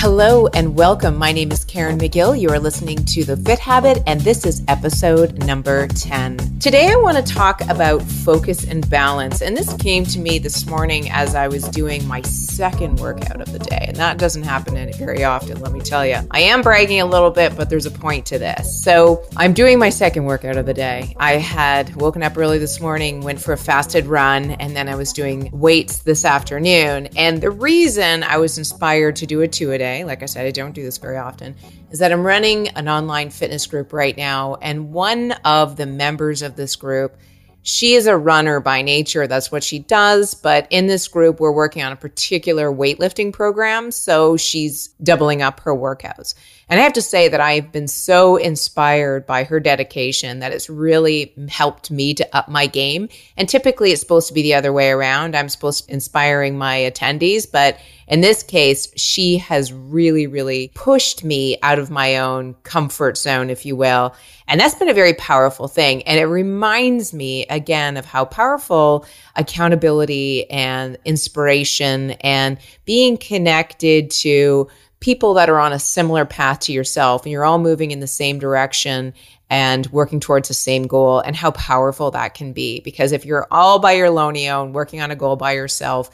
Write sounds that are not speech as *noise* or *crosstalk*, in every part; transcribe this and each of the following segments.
Hello and welcome. My name is Karen McGill. You are listening to The Fit Habit, and this is episode number 10. Today, I want to talk about focus and balance. And this came to me this morning as I was doing my second workout of the day. And that doesn't happen very often, let me tell you. I am bragging a little bit, but there's a point to this. So, I'm doing my second workout of the day. I had woken up early this morning, went for a fasted run, and then I was doing weights this afternoon. And the reason I was inspired to do a two a day today, like I said, I don't do this very often, is that I'm running an online fitness group right now. And one of the members of this group, she is a runner by nature. That's what she does. But in this group, we're working on a particular weightlifting program. So she's doubling up her workouts. And I have to say that I've been so inspired by her dedication that it's really helped me to up my game. And typically it's supposed to be the other way around. I'm supposed to inspiring my attendees, but in this case, she has really, really pushed me out of my own comfort zone, if you will. And that's been a very powerful thing. And it reminds me again of how powerful accountability and inspiration and being connected to people that are on a similar path to yourself and you're all moving in the same direction and working towards the same goal and how powerful that can be. Because if you're all by your lonio and working on a goal by yourself,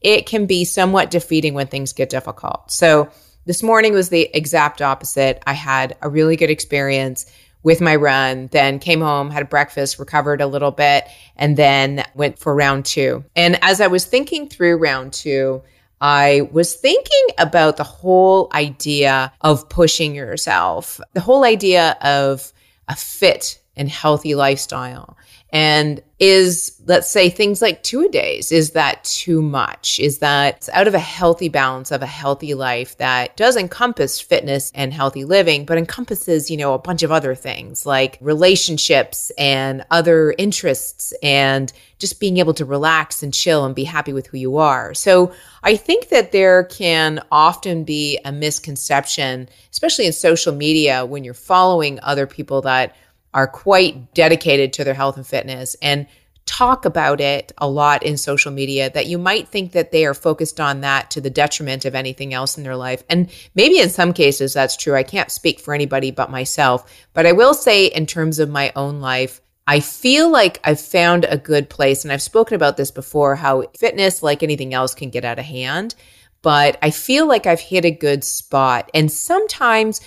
it can be somewhat defeating when things get difficult. So this morning was the exact opposite. I had a really good experience with my run, then came home, had breakfast, recovered a little bit, and then went for round two. And as I was thinking through round two, I was thinking about the whole idea of pushing yourself, the whole idea of a fit and healthy lifestyle. And is, let's say, things like two a days, is that too much? Is that out of a healthy balance of a healthy life that does encompass fitness and healthy living, but encompasses, you know, a bunch of other things like relationships and other interests and just being able to relax and chill and be happy with who you are. So I think that there can often be a misconception, especially in social media when you're following other people that are quite dedicated to their health and fitness and talk about it a lot in social media that you might think that they are focused on that to the detriment of anything else in their life. And maybe in some cases that's true. I can't speak for anybody but myself, but I will say in terms of my own life, I feel like I've found a good place. And I've spoken about this before how fitness, like anything else, can get out of hand. But I feel like I've hit a good spot. And sometimes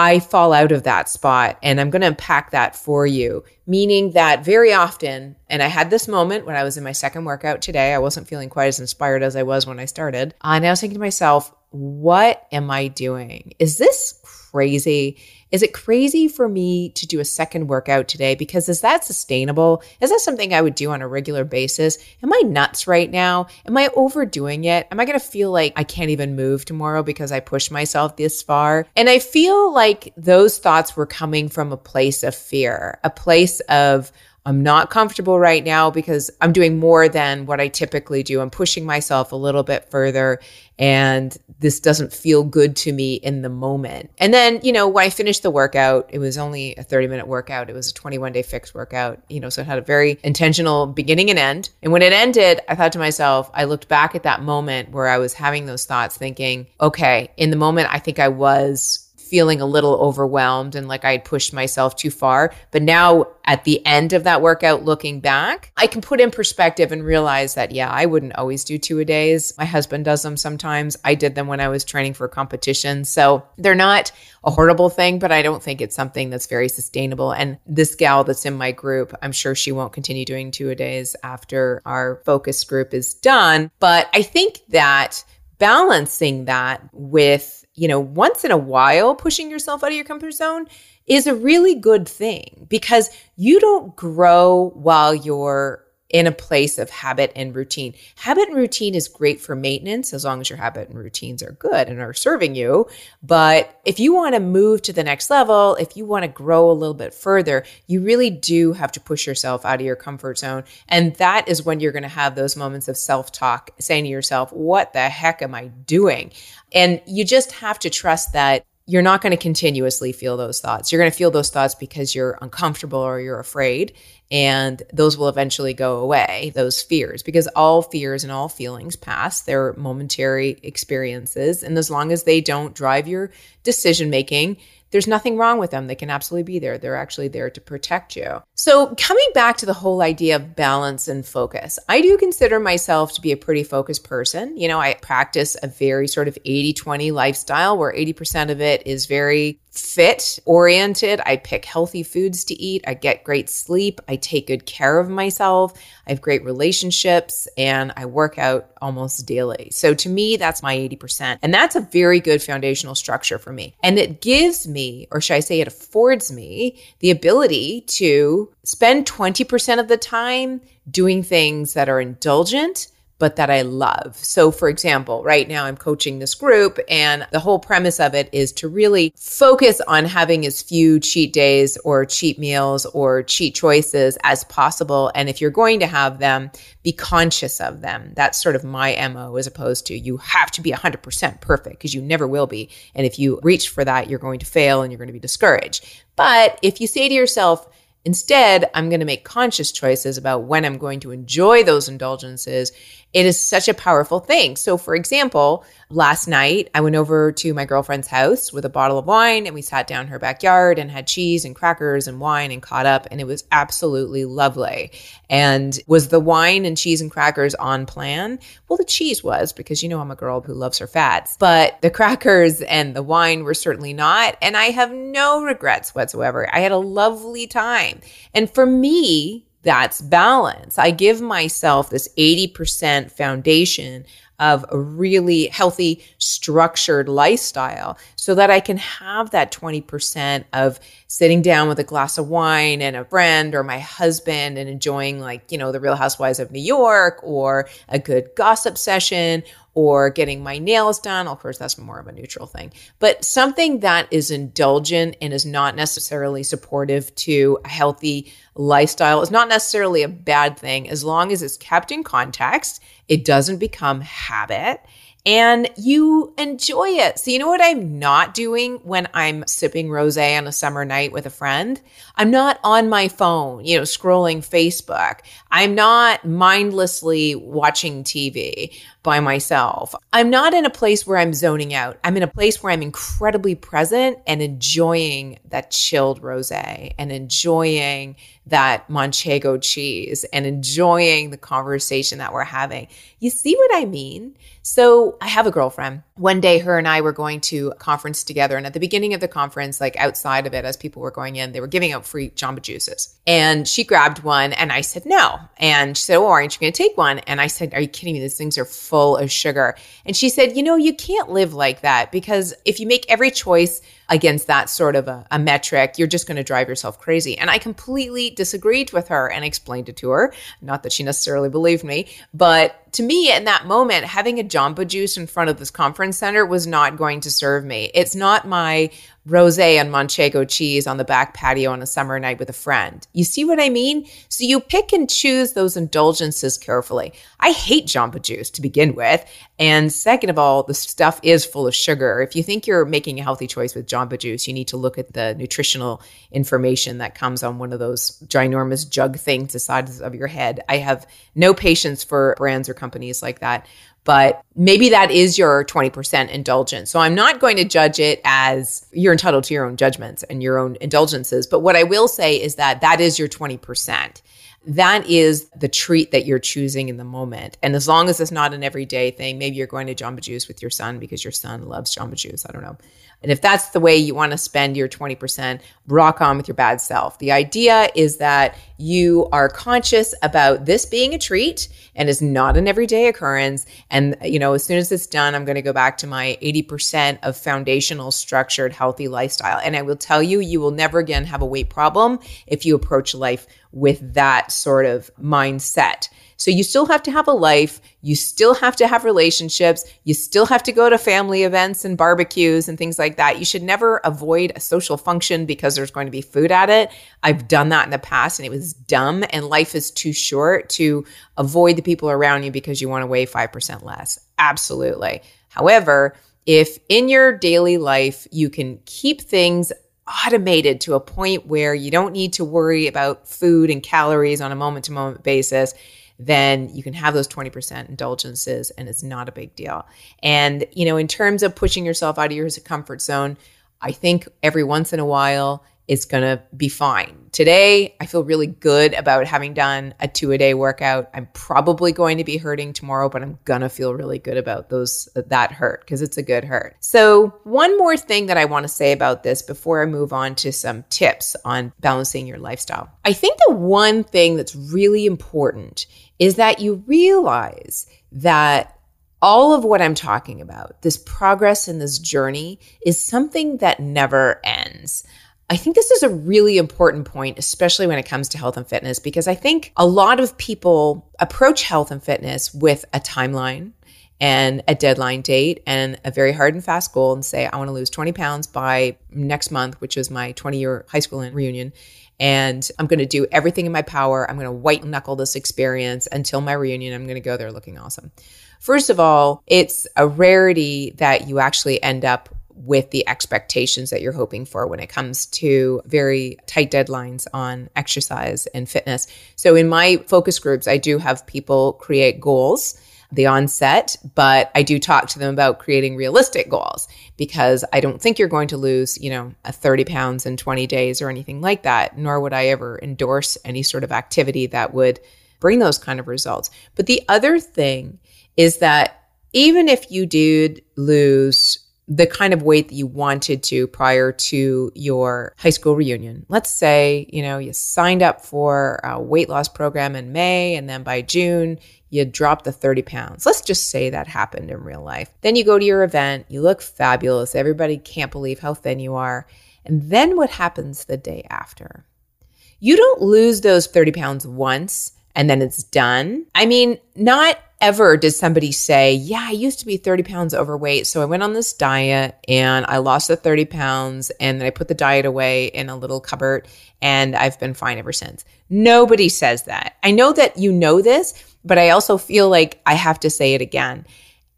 I fall out of that spot and I'm going to unpack that for you. Meaning that very often, and I had this moment when I was in my second workout today, I wasn't feeling quite as inspired as I was when I started. And I was thinking to myself, what am I doing? Is this crazy? Is it crazy for me to do a second workout today? Because is that sustainable? Is that something I would do on a regular basis? Am I nuts right now? Am I overdoing it? Am I going to feel like I can't even move tomorrow because I pushed myself this far? And I feel like those thoughts were coming from a place of fear, a place of, I'm not comfortable right now because I'm doing more than what I typically do. I'm pushing myself a little bit further and this doesn't feel good to me in the moment. And then, you know, when I finished the workout, it was only a 30 minute workout. It was a 21 Day Fix workout, you know, so it had a very intentional beginning and end. And when it ended, I thought to myself, I looked back at that moment where I was having those thoughts thinking, okay, in the moment, I think I was feeling a little overwhelmed and like I had pushed myself too far. But now at the end of that workout, looking back, I can put in perspective and realize that, yeah, I wouldn't always do two a days. My husband does them sometimes. I did them when I was training for competition. So they're not a horrible thing, but I don't think it's something that's very sustainable. And this gal that's in my group, I'm sure she won't continue doing two a days after our focus group is done. But I think that balancing that with you know, once in a while pushing yourself out of your comfort zone is a really good thing because you don't grow while you're in a place of habit and routine. Habit and routine is great for maintenance as long as your habit and routines are good and are serving you. But if you want to move to the next level, if you want to grow a little bit further, you really do have to push yourself out of your comfort zone. And that is when you're going to have those moments of self talk, saying to yourself, What the heck am I doing? And you just have to trust that you're not going to continuously feel those thoughts. You're going to feel those thoughts because you're uncomfortable or you're afraid. And those will eventually go away, those fears, because all fears and all feelings pass. They're momentary experiences. And as long as they don't drive your decision making, there's nothing wrong with them. They can absolutely be there. They're actually there to protect you. So, coming back to the whole idea of balance and focus, I do consider myself to be a pretty focused person. You know, I practice a very sort of 80 20 lifestyle where 80% of it is very fit oriented. I pick healthy foods to eat. I get great sleep. I take good care of myself. I have great relationships and I work out almost daily. So to me, that's my 80%. And that's a very good foundational structure for me. And it gives me, or should I say, it affords me the ability to spend 20% of the time doing things that are indulgent but that I love. So, for example, right now I'm coaching this group, and the whole premise of it is to really focus on having as few cheat days or cheat meals or cheat choices as possible. And if you're going to have them, be conscious of them. That's sort of my MO as opposed to you have to be 100% perfect because you never will be. And if you reach for that, you're going to fail and you're going to be discouraged. But if you say to yourself, Instead, I'm going to make conscious choices about when I'm going to enjoy those indulgences it is such a powerful thing. So, for example, last night I went over to my girlfriend's house with a bottle of wine and we sat down in her backyard and had cheese and crackers and wine and caught up. And it was absolutely lovely. And was the wine and cheese and crackers on plan? Well, the cheese was because you know I'm a girl who loves her fats, but the *laughs* crackers and the wine were certainly not. And I have no regrets whatsoever. I had a lovely time. And for me, that's balance. I give myself this 80% foundation of a really healthy, structured lifestyle so that I can have that 20% of sitting down with a glass of wine and a friend or my husband and enjoying, like, you know, the Real Housewives of New York or a good gossip session or getting my nails done. Of course, that's more of a neutral thing, but something that is indulgent and is not necessarily supportive to a healthy lifestyle is not necessarily a bad thing as long as it's kept in context. It doesn't become habit and you enjoy it. So, you know what I'm not doing when I'm sipping rose on a summer night with a friend? I'm not on my phone, you know, scrolling Facebook. I'm not mindlessly watching TV by myself. I'm not in a place where I'm zoning out. I'm in a place where I'm incredibly present and enjoying that chilled rose and enjoying that manchego cheese and enjoying the conversation that we're having. You see what I mean? So I have a girlfriend. One day, her and I were going to a conference together. And at the beginning of the conference, like outside of it, as people were going in, they were giving out free Jamba juices. And she grabbed one and I said, no. And she said, oh, aren't you going to take one? And I said, are you kidding me? These things are full of sugar. And she said, you know, you can't live like that because if you make every choice against that sort of a, a metric, you're just going to drive yourself crazy. And I completely disagreed with her and explained it to her. Not that she necessarily believed me, but to me in that moment, having a Jamba Juice in front of this conference center was not going to serve me. It's not my rose and manchego cheese on the back patio on a summer night with a friend. You see what I mean? So you pick and choose those indulgences carefully. I hate Jamba Juice to begin with. And second of all, the stuff is full of sugar. If you think you're making a healthy choice with Jamba Juice, you need to look at the nutritional information that comes on one of those ginormous jug things the size of your head. I have no patience for brands or companies like that but maybe that is your 20% indulgence. So I'm not going to judge it as you're entitled to your own judgments and your own indulgences. But what I will say is that that is your 20%. That is the treat that you're choosing in the moment. And as long as it's not an everyday thing, maybe you're going to Jamba Juice with your son because your son loves Jamba Juice. I don't know. And if that's the way you want to spend your 20%, rock on with your bad self. The idea is that you are conscious about this being a treat and is not an everyday occurrence. And, you know, as soon as it's done, I'm going to go back to my 80% of foundational, structured, healthy lifestyle. And I will tell you, you will never again have a weight problem if you approach life with that sort of mindset. So you still have to have a life. You still have to have relationships. You still have to go to family events and barbecues and things like that. You should never avoid a social function because there's going to be food at it. I've done that in the past and it was dumb. And life is too short to avoid the people around you because you want to weigh 5% less. Absolutely. However, if in your daily life you can keep things automated to a point where you don't need to worry about food and calories on a moment to moment basis, then you can have those 20% indulgences and it's not a big deal. And, you know, in terms of pushing yourself out of your comfort zone, I think every once in a while it's going to be fine. Today, I feel really good about having done a two a day workout. I'm probably going to be hurting tomorrow, but I'm going to feel really good about those that hurt because it's a good hurt. So, one more thing that I want to say about this before I move on to some tips on balancing your lifestyle. I think the one thing that's really important is that you realize that all of what I'm talking about, this progress in this journey, is something that never ends. I think this is a really important point, especially when it comes to health and fitness, because I think a lot of people approach health and fitness with a timeline and a deadline date and a very hard and fast goal and say, I want to lose 20 pounds by next month, which is my 20 year high school reunion. And I'm going to do everything in my power. I'm going to white knuckle this experience until my reunion. I'm going to go there looking awesome. First of all, it's a rarity that you actually end up with the expectations that you're hoping for when it comes to very tight deadlines on exercise and fitness. So in my focus groups, I do have people create goals the onset, but I do talk to them about creating realistic goals because I don't think you're going to lose, you know, a 30 pounds in 20 days or anything like that, nor would I ever endorse any sort of activity that would bring those kind of results. But the other thing is that even if you did lose the kind of weight that you wanted to prior to your high school reunion. Let's say, you know, you signed up for a weight loss program in May and then by June you dropped the 30 pounds. Let's just say that happened in real life. Then you go to your event, you look fabulous. Everybody can't believe how thin you are. And then what happens the day after? You don't lose those 30 pounds once and then it's done. I mean, not ever did somebody say, Yeah, I used to be 30 pounds overweight. So I went on this diet and I lost the 30 pounds and then I put the diet away in a little cupboard and I've been fine ever since. Nobody says that. I know that you know this, but I also feel like I have to say it again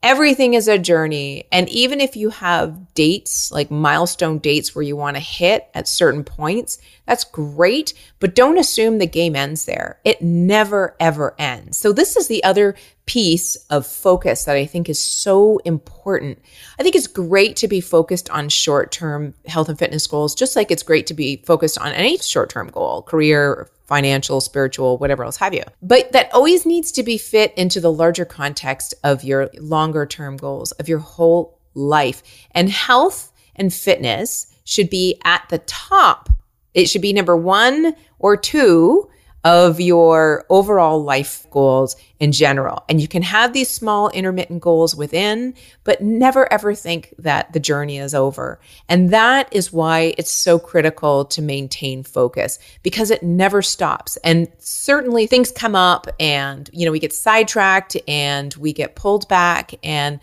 everything is a journey. And even if you have dates, like milestone dates where you want to hit at certain points, that's great. But don't assume the game ends there. It never, ever ends. So, this is the other piece of focus that I think is so important. I think it's great to be focused on short term health and fitness goals, just like it's great to be focused on any short term goal, career, financial, spiritual, whatever else have you. But that always needs to be fit into the larger context of your longer term goals, of your whole life. And health and fitness should be at the top. It should be number one or two of your overall life goals in general. And you can have these small intermittent goals within, but never ever think that the journey is over. And that is why it's so critical to maintain focus because it never stops. And certainly things come up and, you know, we get sidetracked and we get pulled back and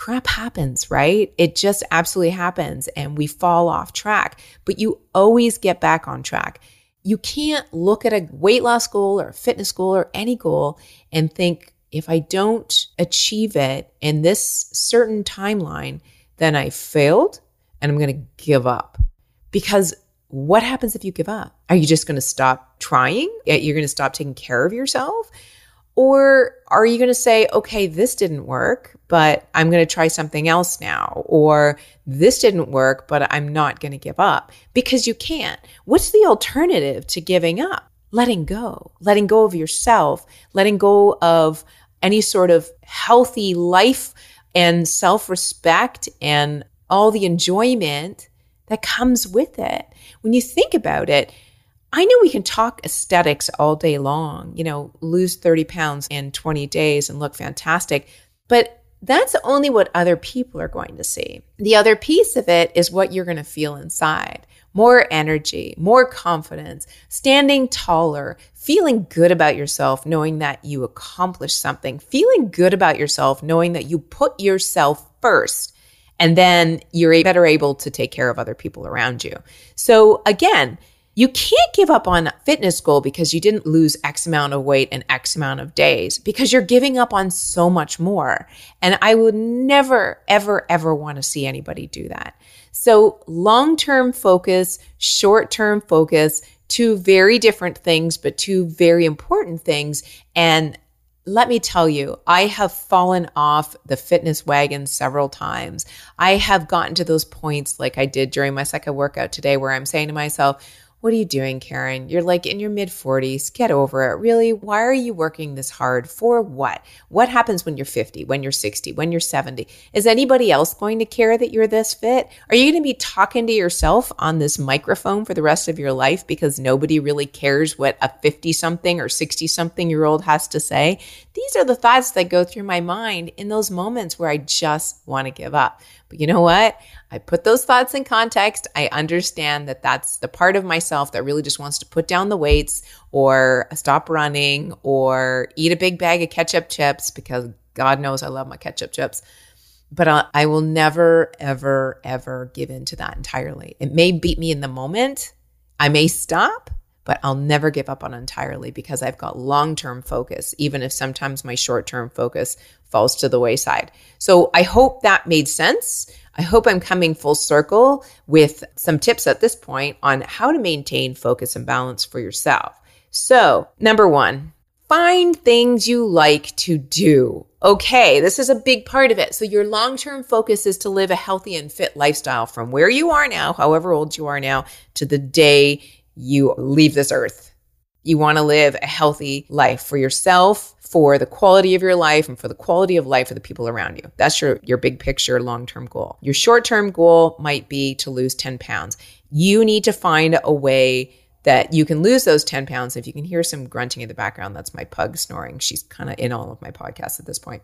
crap happens, right? It just absolutely happens and we fall off track, but you always get back on track you can't look at a weight loss goal or a fitness goal or any goal and think, if I don't achieve it in this certain timeline, then I failed and I'm going to give up. Because what happens if you give up? Are you just going to stop trying? You're going to stop taking care of yourself? Or are you going to say, okay, this didn't work, but I'm going to try something else now? Or this didn't work, but I'm not going to give up? Because you can't. What's the alternative to giving up? Letting go, letting go of yourself, letting go of any sort of healthy life and self respect and all the enjoyment that comes with it. When you think about it, I know we can talk aesthetics all day long, you know, lose 30 pounds in 20 days and look fantastic, but that's only what other people are going to see. The other piece of it is what you're going to feel inside more energy, more confidence, standing taller, feeling good about yourself, knowing that you accomplished something, feeling good about yourself, knowing that you put yourself first. And then you're better able to take care of other people around you. So, again, You can't give up on a fitness goal because you didn't lose X amount of weight in X amount of days because you're giving up on so much more. And I would never, ever, ever want to see anybody do that. So long term focus, short term focus, two very different things, but two very important things. And let me tell you, I have fallen off the fitness wagon several times. I have gotten to those points like I did during my second workout today where I'm saying to myself, what are you doing, Karen? You're like in your mid 40s. Get over it. Really? Why are you working this hard? For what? What happens when you're 50, when you're 60, when you're 70? Is anybody else going to care that you're this fit? Are you going to be talking to yourself on this microphone for the rest of your life because nobody really cares what a 50 something or 60 something year old has to say? These are the thoughts that go through my mind in those moments where I just want to give up. But you know what? I put those thoughts in context. I understand that that's the part of myself that really just wants to put down the weights or stop running or eat a big bag of ketchup chips because God knows I love my ketchup chips. But I, I will never, ever, ever give in to that entirely. It may beat me in the moment. I may stop, but I'll never give up on entirely because I've got long term focus, even if sometimes my short term focus falls to the wayside. So I hope that made sense. I hope I'm coming full circle with some tips at this point on how to maintain focus and balance for yourself. So, number one, find things you like to do. Okay, this is a big part of it. So, your long term focus is to live a healthy and fit lifestyle from where you are now, however old you are now, to the day you leave this earth. You want to live a healthy life for yourself, for the quality of your life, and for the quality of life of the people around you. That's your, your big picture, long term goal. Your short term goal might be to lose 10 pounds. You need to find a way that you can lose those 10 pounds. If you can hear some grunting in the background, that's my pug snoring. She's kind of in all of my podcasts at this point.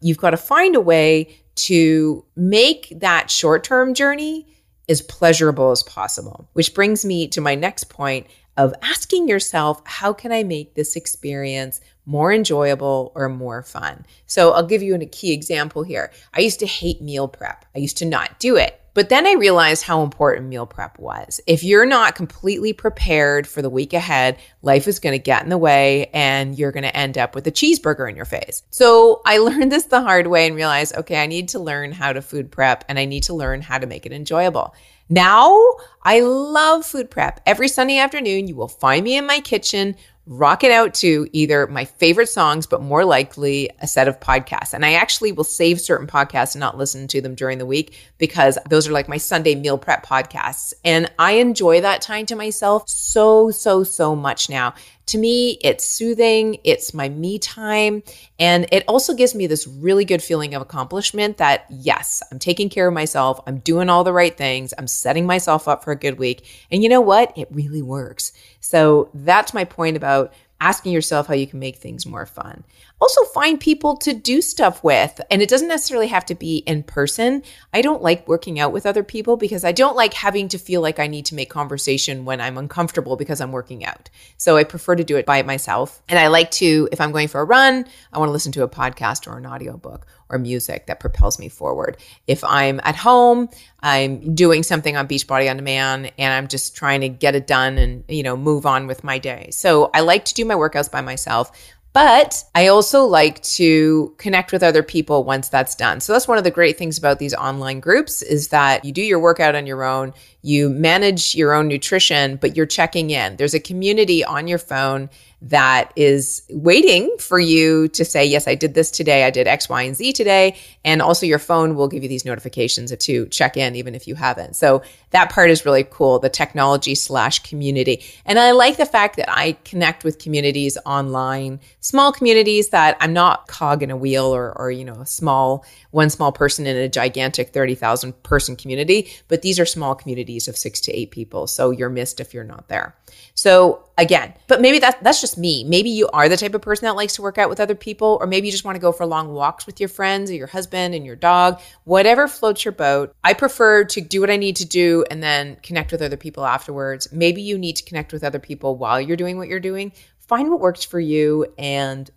You've got to find a way to make that short term journey as pleasurable as possible. Which brings me to my next point of asking yourself, how can I make this experience more enjoyable or more fun? So I'll give you a key example here. I used to hate meal prep. I used to not do it. But then I realized how important meal prep was. If you're not completely prepared for the week ahead, life is going to get in the way and you're going to end up with a cheeseburger in your face. So I *laughs* learned this the hard way and realized, okay, I need to learn how to food prep and I need to learn how to make it enjoyable. Now I love food prep. Every Sunday afternoon, you will find me in my kitchen rock it out to either my favorite songs, but more likely a set of podcasts. And I actually will save certain podcasts and not listen to them during the week because those are like my Sunday meal prep podcasts. And I enjoy that time to myself so, so, so much now. To me, it's soothing, it's my me time, and it also gives me this really good feeling of accomplishment that yes, I'm taking care of myself, I'm doing all the right things, I'm setting myself up for a good week. And you know what? It really works. So that's my point about asking yourself how you can make things more fun. Also, find people to do stuff with. And it doesn't necessarily have to be in person. I don't like working out with other people because I don't like having to feel like I need to make conversation when I'm uncomfortable because I'm working out. So I prefer to do it by myself. And I like to, if I'm going for a run, I want to listen to a podcast or an audiobook or music that propels me forward. If I'm at home, I'm doing something on Beachbody on Demand and I'm just trying to get it done and, you know, move on with my day. So I like to do my workouts by myself. But I also like to connect with other people once that's done. So that's one of the great things about these online groups is that you do your workout on your own, you manage your own nutrition, but you're checking in. There's a community on your phone that is waiting for you to say, Yes, I did this today. I did X, Y, and Z today. And also, your phone will give you these notifications to check in, even if you haven't. So, that part is really cool the technology slash community. And I like the fact that I connect with communities online, small communities that I'm not cog in a wheel or, or you know, a small, one small person in a gigantic 30,000 person community, but these are small communities of six to eight people. So, you're missed if you're not there. So, again, but maybe that, that's just me. Maybe you are the type of person that likes to work out with other people, or maybe you just want to go for long walks with your friends or your husband and your dog, whatever floats your boat. I prefer to do what I need to do and then connect with other people afterwards. Maybe you need to connect with other people while you're doing what you're doing. Find what works for you and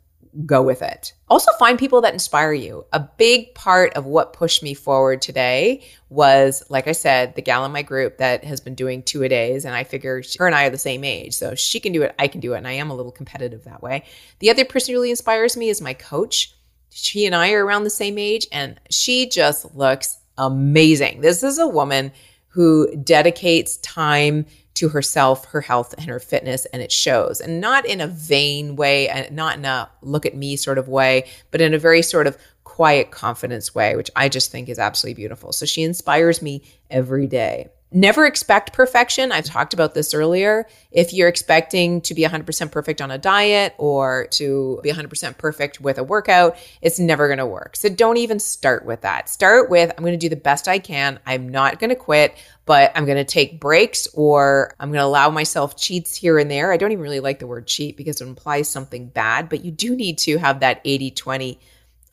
go with it. Also, find people that inspire you. A big part of what pushed me forward today was, like I said, the gal in my group that has been doing two a days. And I figure her and I are the same age. So she can do it, I can do it. And I am a little competitive that way. The other person who really inspires me is my coach. She and I are around the same age, and she just looks amazing. This is a woman who dedicates time to herself, her health, and her fitness, and it shows. And not in a vain way, and not in a look at me sort of way, but in a very sort of quiet confidence way, which I just think is absolutely beautiful. So she inspires me every day. Never expect perfection. I've talked about this earlier. If you're expecting to be 100% perfect on a diet or to be 100% perfect with a workout, it's never going to work. So don't even start with that. Start with I'm going to do the best I can. I'm not going to quit, but I'm going to take breaks or I'm going to allow myself cheats here and there. I don't even really like the word cheat because it implies something bad, but you do need to have that 80 20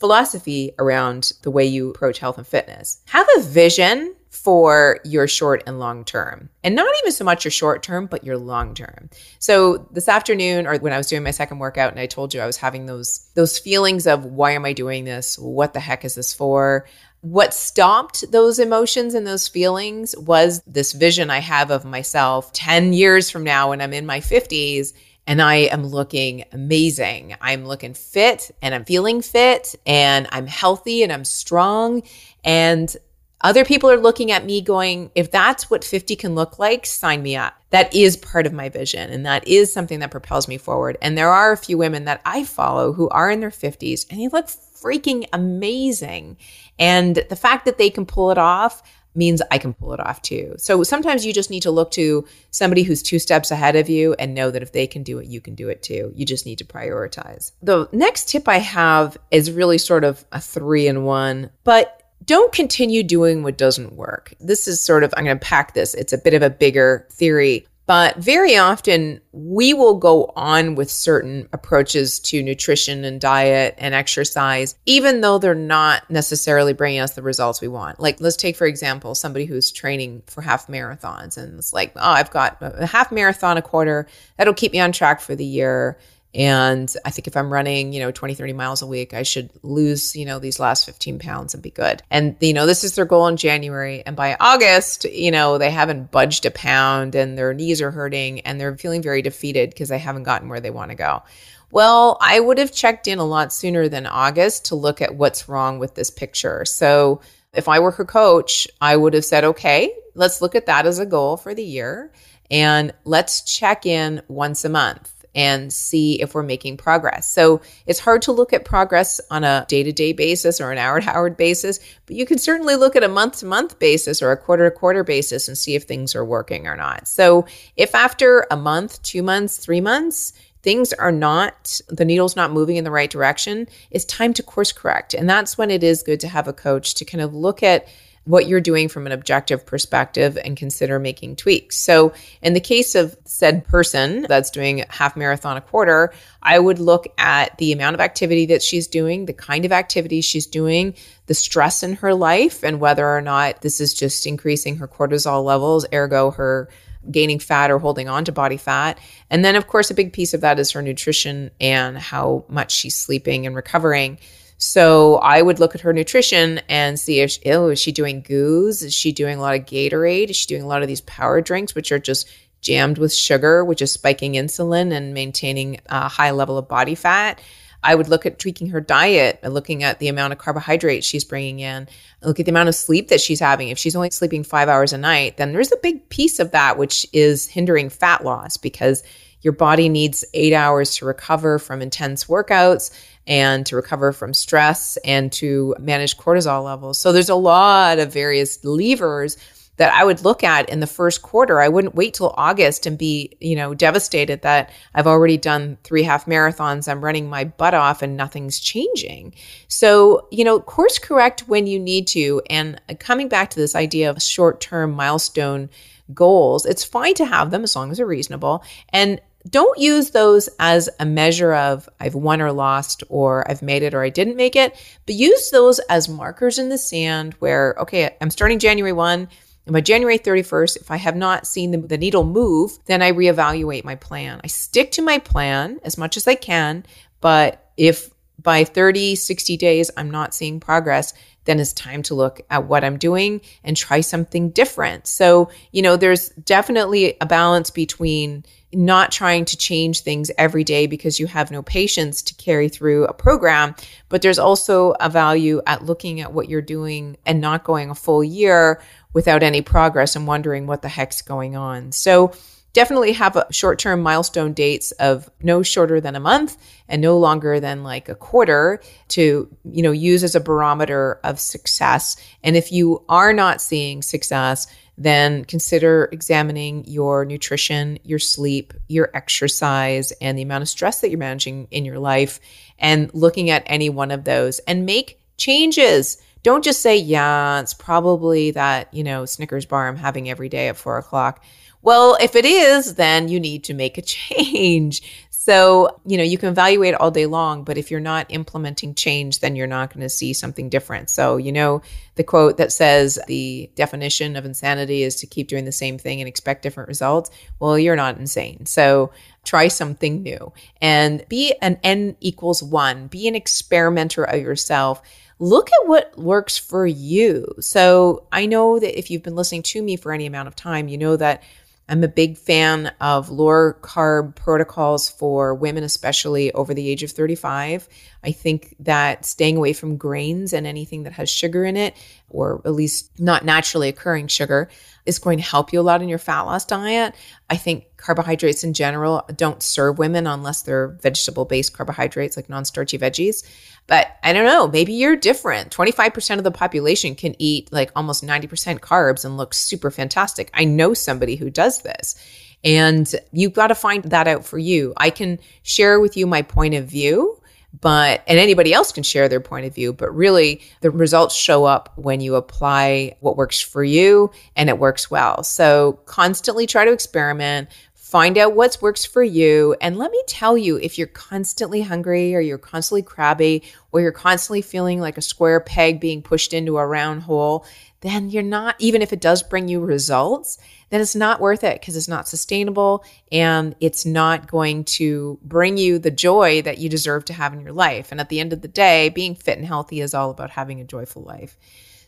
philosophy around the way you approach health and fitness. Have a vision for your short and long term. And not even so much your short term, but your long term. So this afternoon or when I was doing my second workout and I told you I was having those those feelings of why am I doing this? What the heck is this for? What stopped those emotions and those feelings was this vision I have of myself 10 years from now when I'm in my 50s and I am looking amazing. I'm looking fit and I'm feeling fit and I'm healthy and I'm strong. And other people are looking at me going, if that's what 50 can look like, sign me up. That is part of my vision. And that is something that propels me forward. And there are a few women that I follow who are in their 50s and they look freaking amazing. And the fact that they can pull it off means I can pull it off too. So sometimes you just need to look to somebody who's two steps ahead of you and know that if they can do it, you can do it too. You just need to prioritize. The next tip I have is really sort of a three in one, but don't continue doing what doesn't work. This is sort of, I'm going to pack this. It's a bit of a bigger theory, but very often we will go on with certain approaches to nutrition and diet and exercise, even though they're not necessarily bringing us the results we want. Like, let's take, for example, somebody who's training for half marathons and it's like, oh, I've got a half marathon a quarter. That'll keep me on track for the year and I think if I'm running, you know, 20, 30 miles a week, I should lose, you know, these last 15 pounds and be good. And, you know, this is their goal in January. And by August, you know, they haven't budged a pound and their knees are hurting and they're feeling very defeated because they haven't gotten where they want to go. Well, I would have checked in a lot sooner than August to look at what's wrong with this picture. So if I were her coach, I would have said, okay, let's look at that as a goal for the year and let's check in once a month and see if we're making progress. So it's hard to look at progress on a day to day basis or an hour to hour basis, but you can certainly look at a month to month basis or a quarter to quarter basis and see if things are working or not. So if after a month, two months, three months, things are not, the needle's not moving in the right direction, it's time to course correct. And that's when it is good to have a coach to kind of look at what you're doing from an objective perspective and consider making tweaks. So, in the case of said person that's doing half marathon a quarter, I would look at the amount of activity that she's doing, the kind of activity she's doing, the stress in her life, and whether or not this is just increasing her cortisol levels, ergo her gaining fat or holding on to body fat. And then, of course, a big piece of that is her nutrition and how much she's sleeping and recovering. So I would look at her nutrition and see if she, oh, is she doing goos? Is she doing a lot of Gatorade? Is she doing a lot of these power drinks, which are just jammed with sugar, which is spiking insulin and maintaining a high level of body fat? I would look at tweaking her diet, looking at the amount of carbohydrates she's bringing in, look at the amount of sleep that she's having. If she's only sleeping five hours a night, then there's a big piece of that which is hindering fat loss because your body needs eight hours to recover from intense workouts and to recover from stress and to manage cortisol levels. So there's a lot of various levers that I would look at in the first quarter. I wouldn't wait till August and be, you know, devastated that I've already done three half marathons. I'm running my butt off and nothing's changing. So, you know, course correct when you need to. And coming back to this idea of short term milestone goals, it's fine to have them as long as they're reasonable. And don't use those as a measure of I've won or lost or I've made it or I didn't make it, but use those as markers in the sand where, okay, I'm starting January 1. And by January 31st, if I have not seen the, the needle move, then I reevaluate my plan. I stick to my plan as much as I can, but if by 30, 60 days, I'm not seeing progress, then it's time to look at what I'm doing and try something different. So, you know, there's definitely a balance between not trying to change things every day because you have no patience to carry through a program, but there's also a value at looking at what you're doing and not going a full year without any progress and wondering what the heck's going on. So, definitely have a short-term milestone dates of no shorter than a month and no longer than like a quarter to you know use as a barometer of success and if you are not seeing success then consider examining your nutrition, your sleep, your exercise, and the amount of stress that you're managing in your life, and looking at any one of those and make changes. Don't just say, yeah, it's probably that, you know, Snickers bar I'm having every day at four o'clock. Well, if it is, then you need to make a *laughs* change. So, you know, you can evaluate all day long, but if you're not implementing change, then you're not going to see something different. So, you know, the quote that says the definition of insanity is to keep doing the same thing and expect different results. Well, you're not insane. So, try something new and be an N equals one, be an experimenter of yourself look at what works for you. So I know that if you've been listening to me for any amount of time, you know that I'm a big fan of lower carb protocols for women, especially over the age of 35. I think that staying away from grains and anything that has sugar in it, or at least not naturally occurring sugar, is going to help you a lot in your fat loss diet. I think carbohydrates in general don't serve women unless they're vegetable based carbohydrates like non starchy veggies. But I don't know, maybe you're different. 25% of the population can eat like almost 90% carbs and look super fantastic. I know somebody who does this. And you've got to find that out for you. I can share with you my point of view, but and anybody else can share their point of view, but really the results show up when you apply what works for you and it works well. So constantly try to experiment, Find out what works for you. And let me tell you if you're constantly hungry or you're constantly crabby or you're constantly feeling like a square peg being pushed into a round hole, then you're not, even if it does bring you results, then it's not worth it because it's not sustainable and it's not going to bring you the joy that you deserve to have in your life. And at the end of the day, being fit and healthy is all about having a joyful life.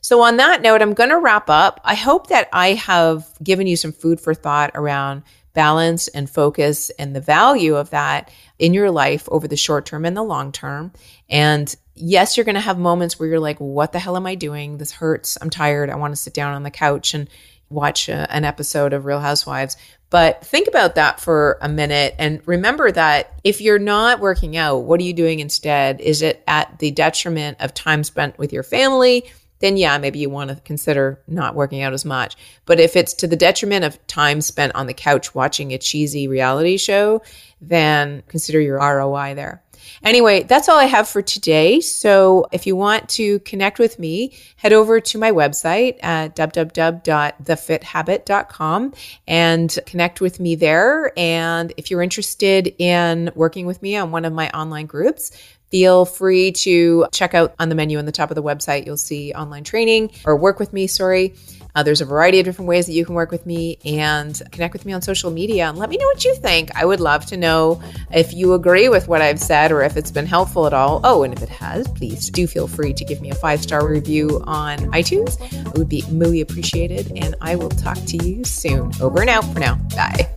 So, on that note, I'm going to wrap up. I hope that I have given you some food for thought around balance and focus and the value of that in your life over the short term and the long term. And yes, you're going to have moments where you're like, what the hell am I doing? This hurts. I'm tired. I want to sit down on the couch and watch a, an episode of Real Housewives. But think about that for a minute and remember that if you're not working out, what are you doing instead? Is it at the detriment of time spent with your family? Then yeah, maybe you want to consider not working out as much. But if it's to the detriment of time spent on the couch watching a cheesy reality show, then consider your ROI there. Anyway, that's all I have for today. So if you want to connect with me, head over to my website at www.thefithabit.com and connect with me there. And if you're interested in working with me on one of my online groups, feel free to check out on the menu on the top of the website. You'll see online training or work with me, sorry. Uh, there's a variety of different ways that you can work with me and connect with me on social media and let me know what you think. I would love to know if you agree with what I've said or if it's been helpful at all. Oh, and if it has, please do feel free to give me a five star review on iTunes. It would be really appreciated. And I will talk to you soon. Over and out for now. Bye.